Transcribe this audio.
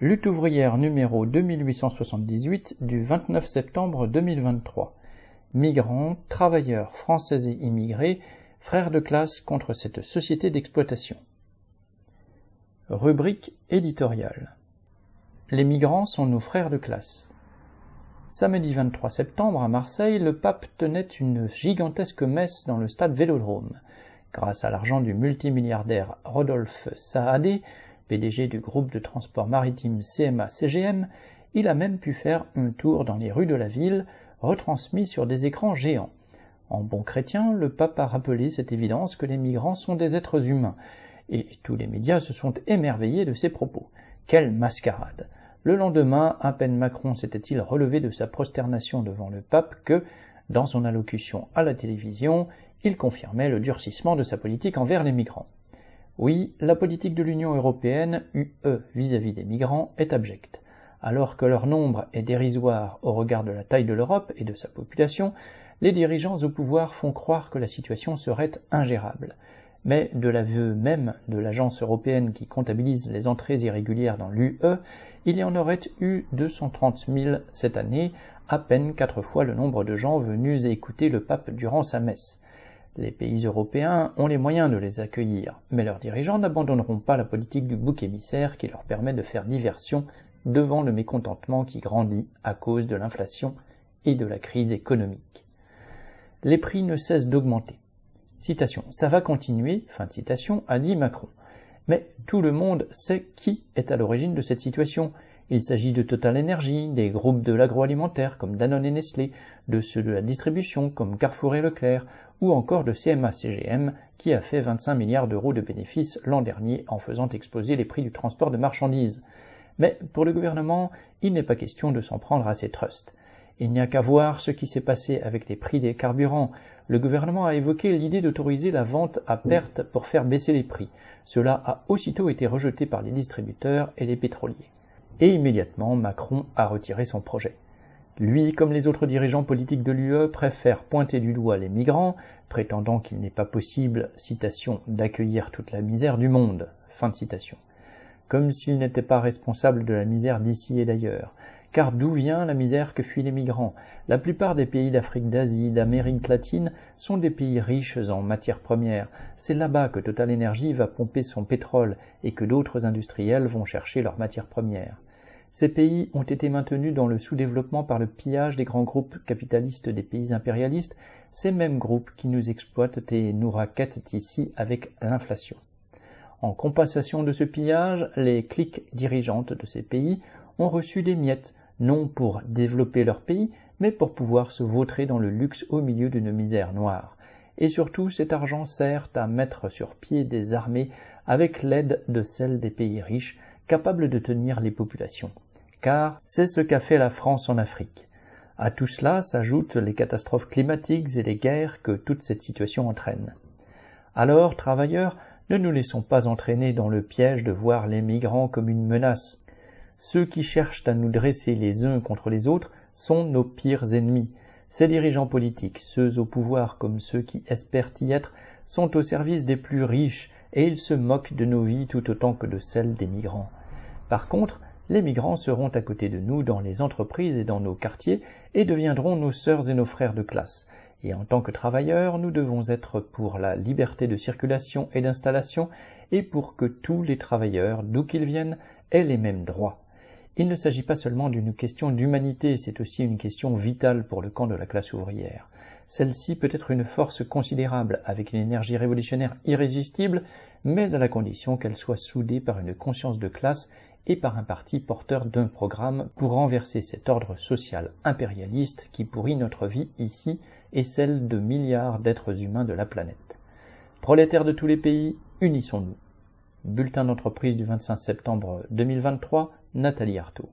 Lutte ouvrière numéro 2878 du 29 septembre 2023. Migrants, travailleurs français et immigrés, frères de classe contre cette société d'exploitation. Rubrique éditoriale. Les migrants sont nos frères de classe. Samedi 23 septembre à Marseille, le pape tenait une gigantesque messe dans le stade Vélodrome. Grâce à l'argent du multimilliardaire Rodolphe Saadé, PDG du groupe de transport maritime CMA-CGM, il a même pu faire un tour dans les rues de la ville, retransmis sur des écrans géants. En bon chrétien, le pape a rappelé cette évidence que les migrants sont des êtres humains, et tous les médias se sont émerveillés de ses propos. Quelle mascarade Le lendemain, à peine Macron s'était-il relevé de sa prosternation devant le pape que, dans son allocution à la télévision, il confirmait le durcissement de sa politique envers les migrants. Oui, la politique de l'Union européenne, UE vis-à-vis des migrants, est abjecte. Alors que leur nombre est dérisoire au regard de la taille de l'Europe et de sa population, les dirigeants au pouvoir font croire que la situation serait ingérable. Mais de l'aveu même de l'agence européenne qui comptabilise les entrées irrégulières dans l'UE, il y en aurait eu 230 000 cette année, à peine quatre fois le nombre de gens venus écouter le pape durant sa messe. Les pays européens ont les moyens de les accueillir, mais leurs dirigeants n'abandonneront pas la politique du bouc émissaire qui leur permet de faire diversion devant le mécontentement qui grandit à cause de l'inflation et de la crise économique. Les prix ne cessent d'augmenter. Citation. Ça va continuer, fin de citation, a dit Macron. Mais tout le monde sait qui est à l'origine de cette situation. Il s'agit de Total Energy, des groupes de l'agroalimentaire comme Danone et Nestlé, de ceux de la distribution comme Carrefour et Leclerc, ou encore de CMA-CGM qui a fait 25 milliards d'euros de bénéfices l'an dernier en faisant exploser les prix du transport de marchandises. Mais pour le gouvernement, il n'est pas question de s'en prendre à ces trusts. Il n'y a qu'à voir ce qui s'est passé avec les prix des carburants. Le gouvernement a évoqué l'idée d'autoriser la vente à perte pour faire baisser les prix. Cela a aussitôt été rejeté par les distributeurs et les pétroliers et immédiatement Macron a retiré son projet. Lui, comme les autres dirigeants politiques de l'UE, préfère pointer du doigt les migrants, prétendant qu'il n'est pas possible, citation, d'accueillir toute la misère du monde. Fin de citation. Comme s'il n'était pas responsable de la misère d'ici et d'ailleurs, car d'où vient la misère que fuient les migrants? La plupart des pays d'Afrique, d'Asie, d'Amérique latine sont des pays riches en matières premières. C'est là-bas que Total Energy va pomper son pétrole et que d'autres industriels vont chercher leurs matières premières. Ces pays ont été maintenus dans le sous-développement par le pillage des grands groupes capitalistes des pays impérialistes, ces mêmes groupes qui nous exploitent et nous raquettent ici avec l'inflation. En compensation de ce pillage, les cliques dirigeantes de ces pays ont reçu des miettes, non pour développer leur pays, mais pour pouvoir se vautrer dans le luxe au milieu d'une misère noire. Et surtout, cet argent sert à mettre sur pied des armées avec l'aide de celles des pays riches, capables de tenir les populations. Car c'est ce qu'a fait la France en Afrique. À tout cela s'ajoutent les catastrophes climatiques et les guerres que toute cette situation entraîne. Alors, travailleurs, ne nous laissons pas entraîner dans le piège de voir les migrants comme une menace. Ceux qui cherchent à nous dresser les uns contre les autres sont nos pires ennemis. Ces dirigeants politiques, ceux au pouvoir comme ceux qui espèrent y être, sont au service des plus riches et ils se moquent de nos vies tout autant que de celles des migrants. Par contre, les migrants seront à côté de nous dans les entreprises et dans nos quartiers et deviendront nos sœurs et nos frères de classe. Et en tant que travailleurs, nous devons être pour la liberté de circulation et d'installation et pour que tous les travailleurs, d'où qu'ils viennent, aient les mêmes droits. Il ne s'agit pas seulement d'une question d'humanité, c'est aussi une question vitale pour le camp de la classe ouvrière. Celle-ci peut être une force considérable, avec une énergie révolutionnaire irrésistible, mais à la condition qu'elle soit soudée par une conscience de classe et par un parti porteur d'un programme pour renverser cet ordre social impérialiste qui pourrit notre vie ici et celle de milliards d'êtres humains de la planète. Prolétaires de tous les pays, unissons-nous. Bulletin d'entreprise du 25 septembre 2023, Nathalie Arthaud.